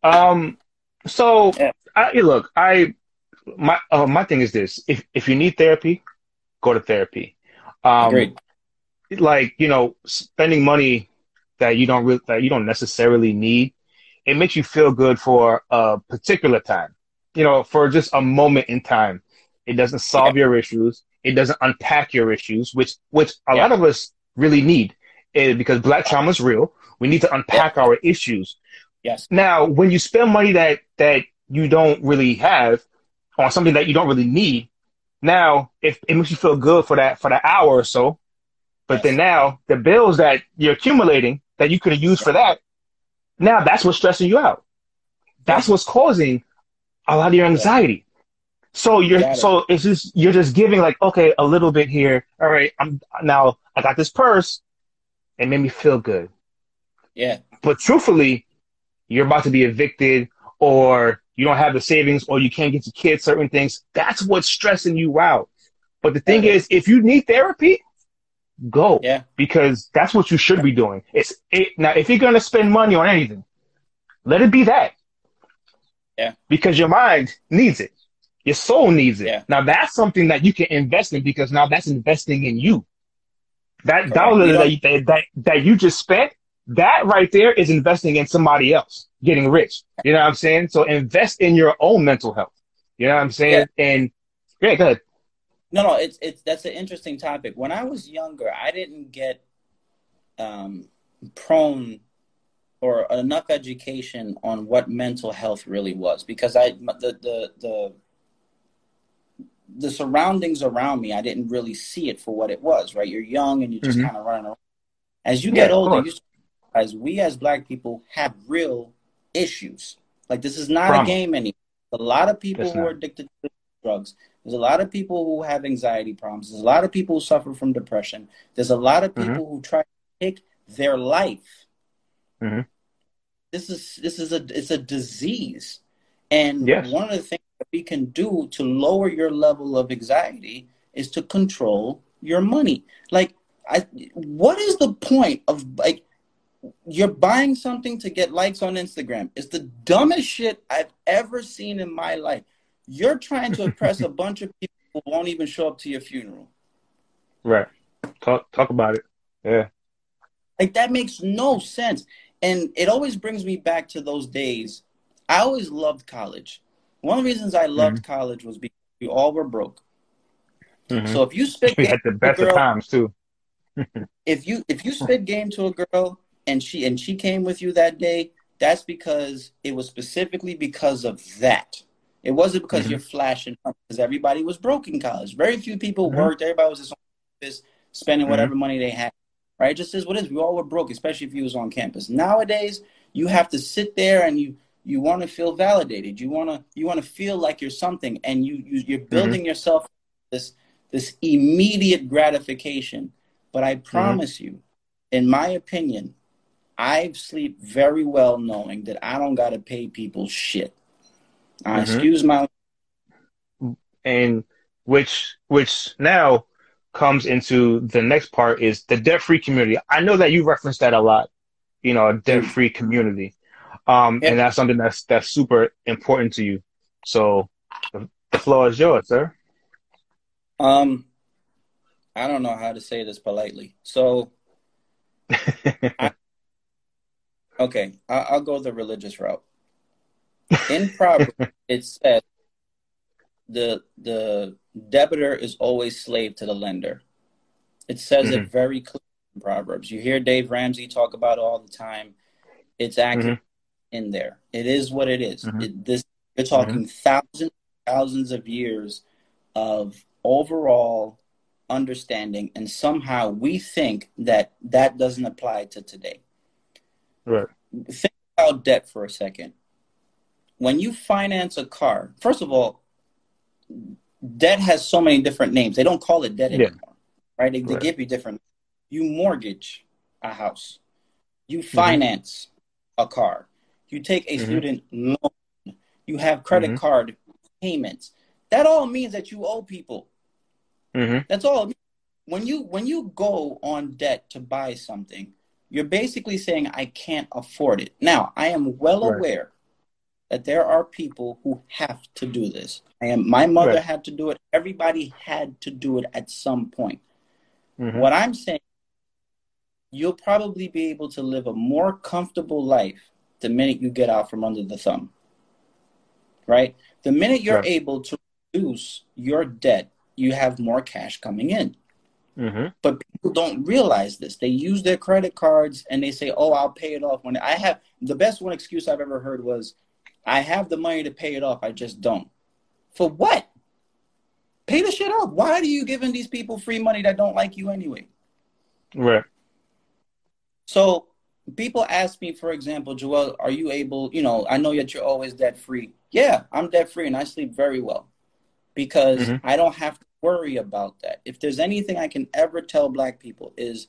Um. So, yeah. I, look, I my uh, my thing is this: if if you need therapy, go to therapy. Um, Agreed. Like you know, spending money that you don't really that you don't necessarily need, it makes you feel good for a particular time. You know, for just a moment in time. It doesn't solve yeah. your issues. It doesn't unpack your issues, which which a yeah. lot of us really need Eh, because black trauma is real. We need to unpack our issues. Yes. Now, when you spend money that that you don't really have on something that you don't really need, now if it makes you feel good for that for that hour or so, but yes. then now the bills that you're accumulating that you could have used for that, now that's what's stressing you out. That's what's causing a lot of your anxiety. So you're so it's just you're just giving like okay a little bit here. All right, I'm now I got this purse. It made me feel good. Yeah. But truthfully, you're about to be evicted or you don't have the savings or you can't get your kids certain things. That's what's stressing you out. But the thing is, if you need therapy, go. Yeah. Because that's what you should be doing. It's it now if you're gonna spend money on anything, let it be that. Yeah. Because your mind needs it. Your soul needs it. Yeah. Now that's something that you can invest in because now that's investing in you. That dollar that, you, that, that you just spent, that right there is investing in somebody else getting rich. You know what I'm saying? So invest in your own mental health. You know what I'm saying? Yeah. And yeah, go ahead. No, no, it's it's that's an interesting topic. When I was younger, I didn't get um, prone or enough education on what mental health really was because I the the the the surroundings around me, I didn't really see it for what it was, right? You're young and you're just mm-hmm. kind of running around. As you get yeah, older, you as we as black people have real issues. Like this is not Promise. a game anymore. A lot of people who are addicted to drugs. There's a lot of people who have anxiety problems. There's a lot of people who suffer from depression. There's a lot of mm-hmm. people mm-hmm. who try to take their life. Mm-hmm. This is this is a it's a disease, and yes. one of the things we can do to lower your level of anxiety is to control your money. Like, I, what is the point of like you're buying something to get likes on Instagram? It's the dumbest shit I've ever seen in my life. You're trying to impress a bunch of people who won't even show up to your funeral. Right. Talk talk about it. Yeah. Like that makes no sense. And it always brings me back to those days. I always loved college. One of the reasons I loved mm-hmm. college was because we all were broke. Mm-hmm. So if you spit we had the best girl, of times too. if you if you spit game to a girl and she and she came with you that day, that's because it was specifically because of that. It wasn't because mm-hmm. you're flashing because everybody was broke in college. Very few people mm-hmm. worked. Everybody was just spending mm-hmm. whatever money they had. right? It just is what it is. We all were broke, especially if you was on campus. Nowadays, you have to sit there and you you want to feel validated. You want to you want to feel like you're something, and you, you you're mm-hmm. building mm-hmm. yourself this this immediate gratification. But I mm-hmm. promise mm-hmm. you, in my opinion, I sleep very well knowing that I don't got to pay people shit. I mm-hmm. excuse my and which which now comes into the next part is the debt free community. I know that you reference that a lot, you know, a debt free community. Um, and that's something that's that's super important to you. So the, the floor is yours, sir. Um, I don't know how to say this politely. So, I, okay, I, will go the religious route. In Proverbs, it says the the debtor is always slave to the lender. It says mm-hmm. it very clearly in Proverbs. You hear Dave Ramsey talk about it all the time. It's accurate mm-hmm. In there. It is what it is. Mm-hmm. It, this you're talking mm-hmm. thousands thousands of years of overall understanding and somehow we think that that doesn't apply to today right think about debt for a second when you finance a car first of all debt has so many different names they don't call it debt anymore yeah. right they, they right. give you different you mortgage a house you mm-hmm. finance mm-hmm. a car you take a mm-hmm. student loan you have credit mm-hmm. card payments that all means that you owe people. Mm-hmm. That's all. When you when you go on debt to buy something, you're basically saying I can't afford it. Now, I am well right. aware that there are people who have to do this. I am my mother right. had to do it. Everybody had to do it at some point. Mm-hmm. What I'm saying you'll probably be able to live a more comfortable life the minute you get out from under the thumb. Right? The minute you're right. able to reduce your debt, you have more cash coming in. Mm-hmm. But people don't realize this. They use their credit cards and they say, "Oh, I'll pay it off when I have." The best one excuse I've ever heard was, "I have the money to pay it off. I just don't." For what? Pay the shit off. Why are you giving these people free money that don't like you anyway? Right. So people ask me, for example, Joel, are you able? You know, I know that you're always debt free. Yeah, I'm debt free and I sleep very well because mm-hmm. I don't have to worry about that. If there's anything I can ever tell black people is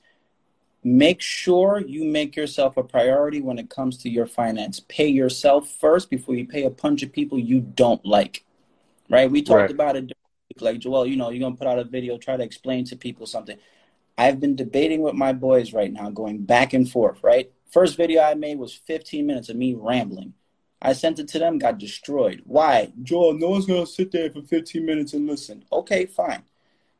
make sure you make yourself a priority when it comes to your finance. Pay yourself first before you pay a bunch of people you don't like. Right? We talked right. about it like Joel, you know, you're gonna put out a video, try to explain to people something. I've been debating with my boys right now, going back and forth, right? First video I made was 15 minutes of me rambling. I sent it to them, got destroyed. Why? Joel, no one's going to sit there for 15 minutes and listen. Okay, fine.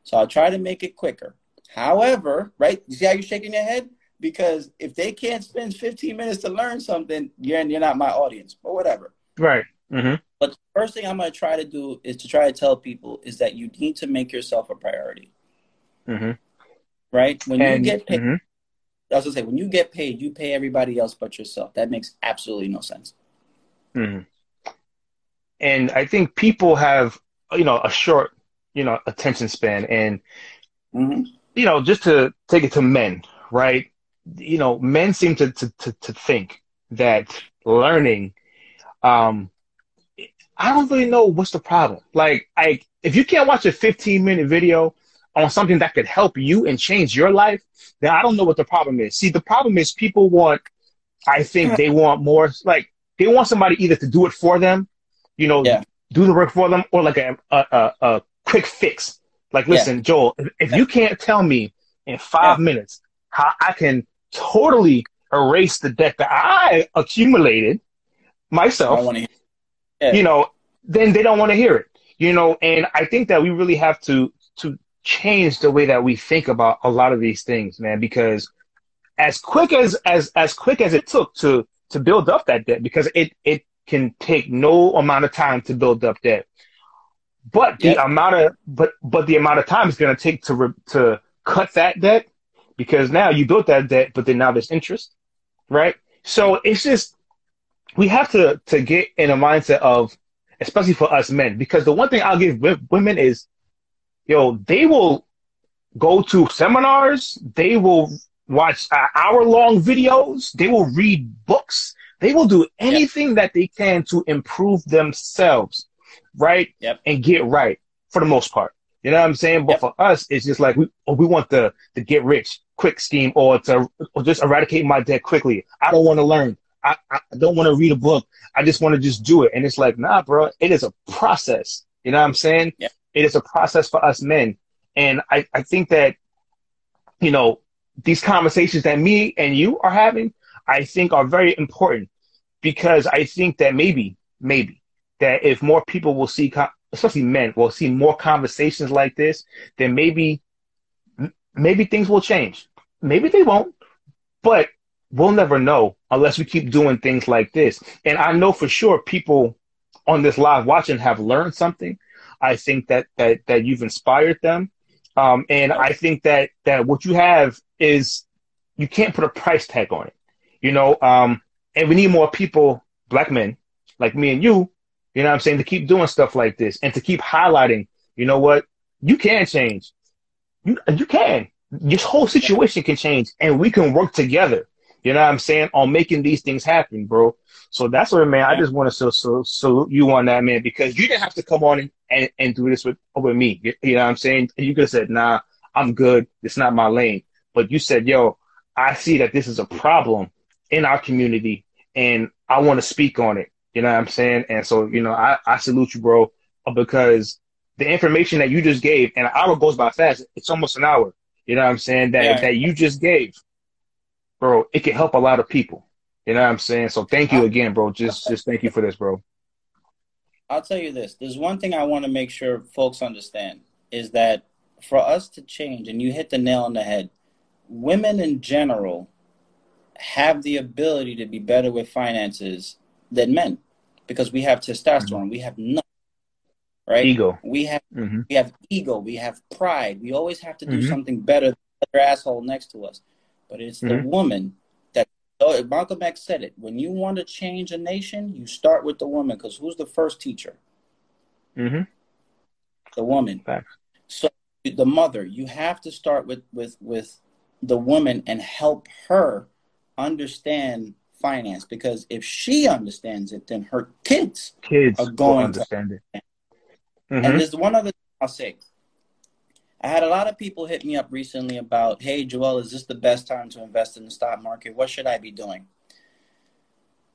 So I'll try to make it quicker. However, right? You see how you're shaking your head? Because if they can't spend 15 minutes to learn something, you're, you're not my audience, but whatever. Right. Mm-hmm. But the first thing I'm going to try to do is to try to tell people is that you need to make yourself a priority. Mm-hmm. Right? When and, you get paid, mm-hmm. I was to say, when you get paid, you pay everybody else but yourself. That makes absolutely no sense. Mm. And I think people have, you know, a short, you know, attention span. And, mm-hmm. you know, just to take it to men, right? You know, men seem to, to, to, to think that learning, um, I don't really know what's the problem. Like, I, if you can't watch a 15 minute video on something that could help you and change your life, then I don't know what the problem is. See, the problem is people want, I think they want more, like, they want somebody either to do it for them, you know, yeah. do the work for them, or like a a, a, a quick fix. Like, listen, yeah. Joel, if, if, you can't tell me in five yeah. minutes how I can totally erase the debt that I accumulated myself, you know, then they don't want to hear it. You know, and I think that we really have to change the way that we think about a lot of these things, man, because as quick as as as quick as it took to to build up that debt because it, it can take no amount of time to build up debt. But the yep. amount of but but the amount of time it's going to take to re, to cut that debt because now you built that debt, but then now there's interest, right? So it's just we have to to get in a mindset of, especially for us men, because the one thing I'll give women is, yo, they will go to seminars, they will watch uh, hour long videos. They will read books. They will do anything yep. that they can to improve themselves, right? Yep. And get right for the most part. You know what I'm saying? But yep. for us, it's just like we we want the the get rich quick scheme or to or just eradicate my debt quickly. I don't want to learn. I, I don't want to read a book. I just want to just do it. And it's like, nah, bro, it is a process. You know what I'm saying? Yeah. It is a process for us men. And I, I think that, you know, these conversations that me and you are having, I think are very important because I think that maybe, maybe that if more people will see, especially men, will see more conversations like this, then maybe, maybe things will change. Maybe they won't, but we'll never know unless we keep doing things like this. And I know for sure people on this live watching have learned something. I think that that that you've inspired them. Um, and I think that that what you have is you can't put a price tag on it. You know, um, and we need more people, black men like me and you, you know what I'm saying, to keep doing stuff like this and to keep highlighting, you know what, you can change. You you can. This whole situation can change and we can work together. You know what I'm saying? On making these things happen, bro. So that's what, man. I just want to so, so, salute you on that, man, because you didn't have to come on and, and, and do this with with me. You, you know what I'm saying? You could have said, "Nah, I'm good. It's not my lane." But you said, "Yo, I see that this is a problem in our community, and I want to speak on it." You know what I'm saying? And so, you know, I, I salute you, bro, because the information that you just gave, and an hour goes by fast. It's almost an hour. You know what I'm saying? That yeah. that you just gave bro, it can help a lot of people. You know what I'm saying? So thank you again, bro. Just just thank you for this, bro. I'll tell you this. There's one thing I want to make sure folks understand is that for us to change, and you hit the nail on the head, women in general have the ability to be better with finances than men because we have testosterone. Mm-hmm. We have nothing. Right? Ego. We have mm-hmm. we have ego. We have pride. We always have to do mm-hmm. something better than the other asshole next to us but it's mm-hmm. the woman that oh, Malcolm X said it. When you want to change a nation, you start with the woman because who's the first teacher? Mm-hmm. The woman. Facts. So the mother, you have to start with with with the woman and help her understand finance because if she understands it, then her kids kids are going to understand it. Mm-hmm. And there's one other thing I'll say. I had a lot of people hit me up recently about, hey, Joel, is this the best time to invest in the stock market? What should I be doing?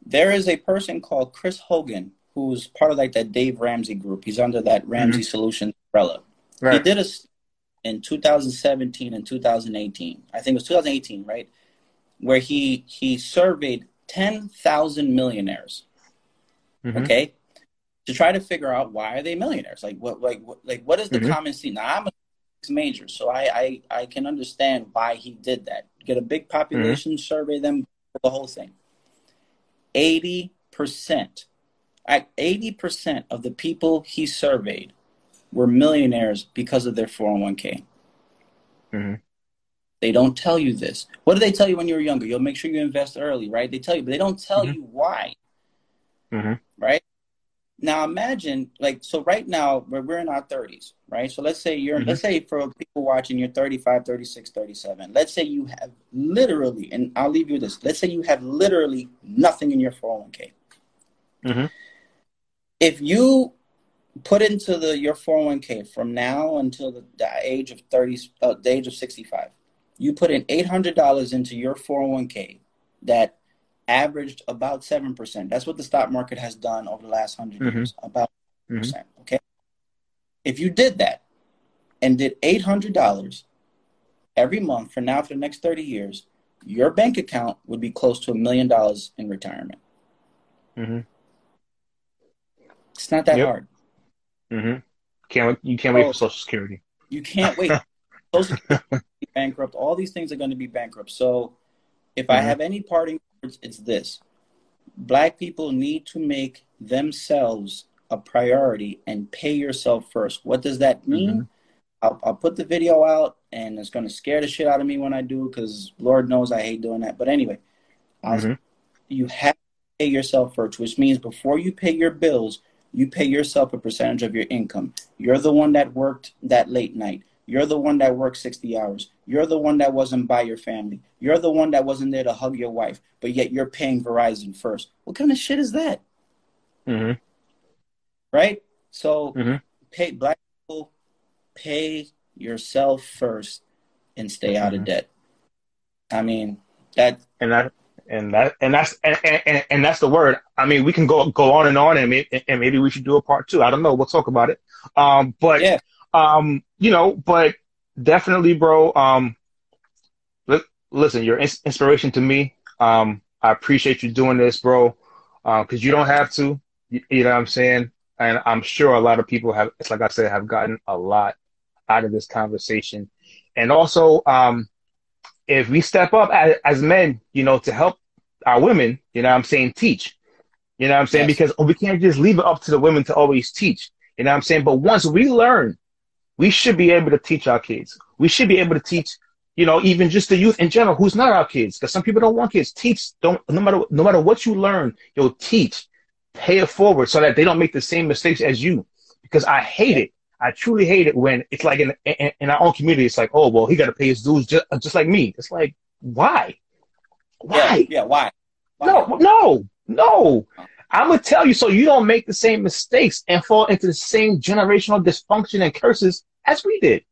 There is a person called Chris Hogan who's part of like that Dave Ramsey group. He's under that Ramsey mm-hmm. Solutions umbrella. Right. He did a in 2017 and 2018. I think it was 2018, right? Where he he surveyed 10,000 millionaires. Mm-hmm. Okay? To try to figure out why are they millionaires? Like what like what, like what is the mm-hmm. common theme? Now I'm a majors. So I, I, I can understand why he did that. Get a big population, mm-hmm. survey them, the whole thing. 80%, at 80% of the people he surveyed were millionaires because of their 401k. Mm-hmm. They don't tell you this. What do they tell you when you're younger? You'll make sure you invest early, right? They tell you, but they don't tell mm-hmm. you why. Mm-hmm. Right? Now imagine, like, so right now we're, we're in our 30s, right? So let's say you're, mm-hmm. let's say for people watching, you're 35, 36, 37. Let's say you have literally, and I'll leave you this. Let's say you have literally nothing in your 401k. Mm-hmm. If you put into the your 401k from now until the, the age of 30, uh, the age of 65, you put in $800 into your 401k that averaged about 7%. That's what the stock market has done over the last 100 mm-hmm. years, about mm-hmm. percent Okay. If you did that and did $800 every month for now for the next 30 years, your bank account would be close to a million dollars in retirement. Mm-hmm. It's not that yep. hard. Mm-hmm. Can't you can't wait for Social Security? You can't wait. Social Security bankrupt. All these things are going to be bankrupt. So, if I mm-hmm. have any parting words, it's this: Black people need to make themselves a priority and pay yourself first. What does that mean? Mm-hmm. I'll, I'll, put the video out, and it's going to scare the shit out of me when I do, because Lord knows I hate doing that. But anyway, mm-hmm. you have to pay yourself first, which means before you pay your bills, you pay yourself a percentage of your income. You're the one that worked that late night. You're the one that worked 60 hours. You're the one that wasn't by your family. You're the one that wasn't there to hug your wife, but yet you're paying Verizon first. What kind of shit is that? Mm-hmm. Right? So Mhm. pay black people pay yourself first and stay out of Mhm. debt. I mean, that and that and that and that's and, and, and that's the word. I mean, we can go go on and on, and maybe, and maybe we should do a part two. I don't know. We'll talk about it. Um, but Yeah. Um, you know, but definitely, bro. Um, li- listen, you're ins- inspiration to me. Um, I appreciate you doing this, bro. Because you don't have to. You, you know what I'm saying? And I'm sure a lot of people have. It's like I said, have gotten a lot out of this conversation. And also, um, if we step up as, as men, you know, to help our women, you know what I'm saying, teach. You know what I'm saying? Yes. Because we can't just leave it up to the women to always teach. You know what I'm saying? But once we learn, we should be able to teach our kids. We should be able to teach, you know, even just the youth in general who's not our kids. Because some people don't want kids. Teach, don't no matter no matter what you learn, you'll teach. Pay it forward so that they don't make the same mistakes as you. Because I hate it. I truly hate it when it's like in, in, in our own community, it's like, oh, well, he got to pay his dues just, uh, just like me. It's like, why? Why? Yeah, yeah why? why? No, no, no. I'm gonna tell you so you don't make the same mistakes and fall into the same generational dysfunction and curses as we did.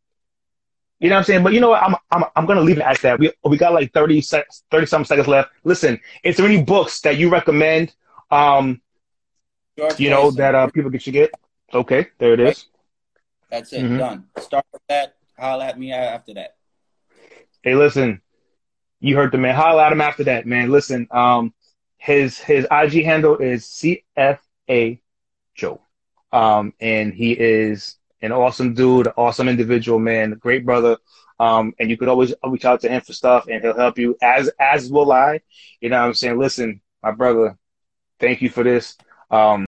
You know what I'm saying? But you know what? I'm I'm I'm gonna leave it at that. We we got like 30 sec- 30 some seconds left. Listen, is there any books that you recommend? Um, George you know Mason. that uh people should get. Okay, there it is. That's it. Mhm. Done. Start with that. Holla at me after that. Hey, listen, you heard the man. Holla at him after that, man. Listen, um, his his IG handle is CFA Joe, um, and he is an awesome dude, awesome individual, man, great brother. Um, and you could always reach out to him for stuff, and he'll help you as as will I. You know what I'm saying? Listen, my brother, thank you for this. Um,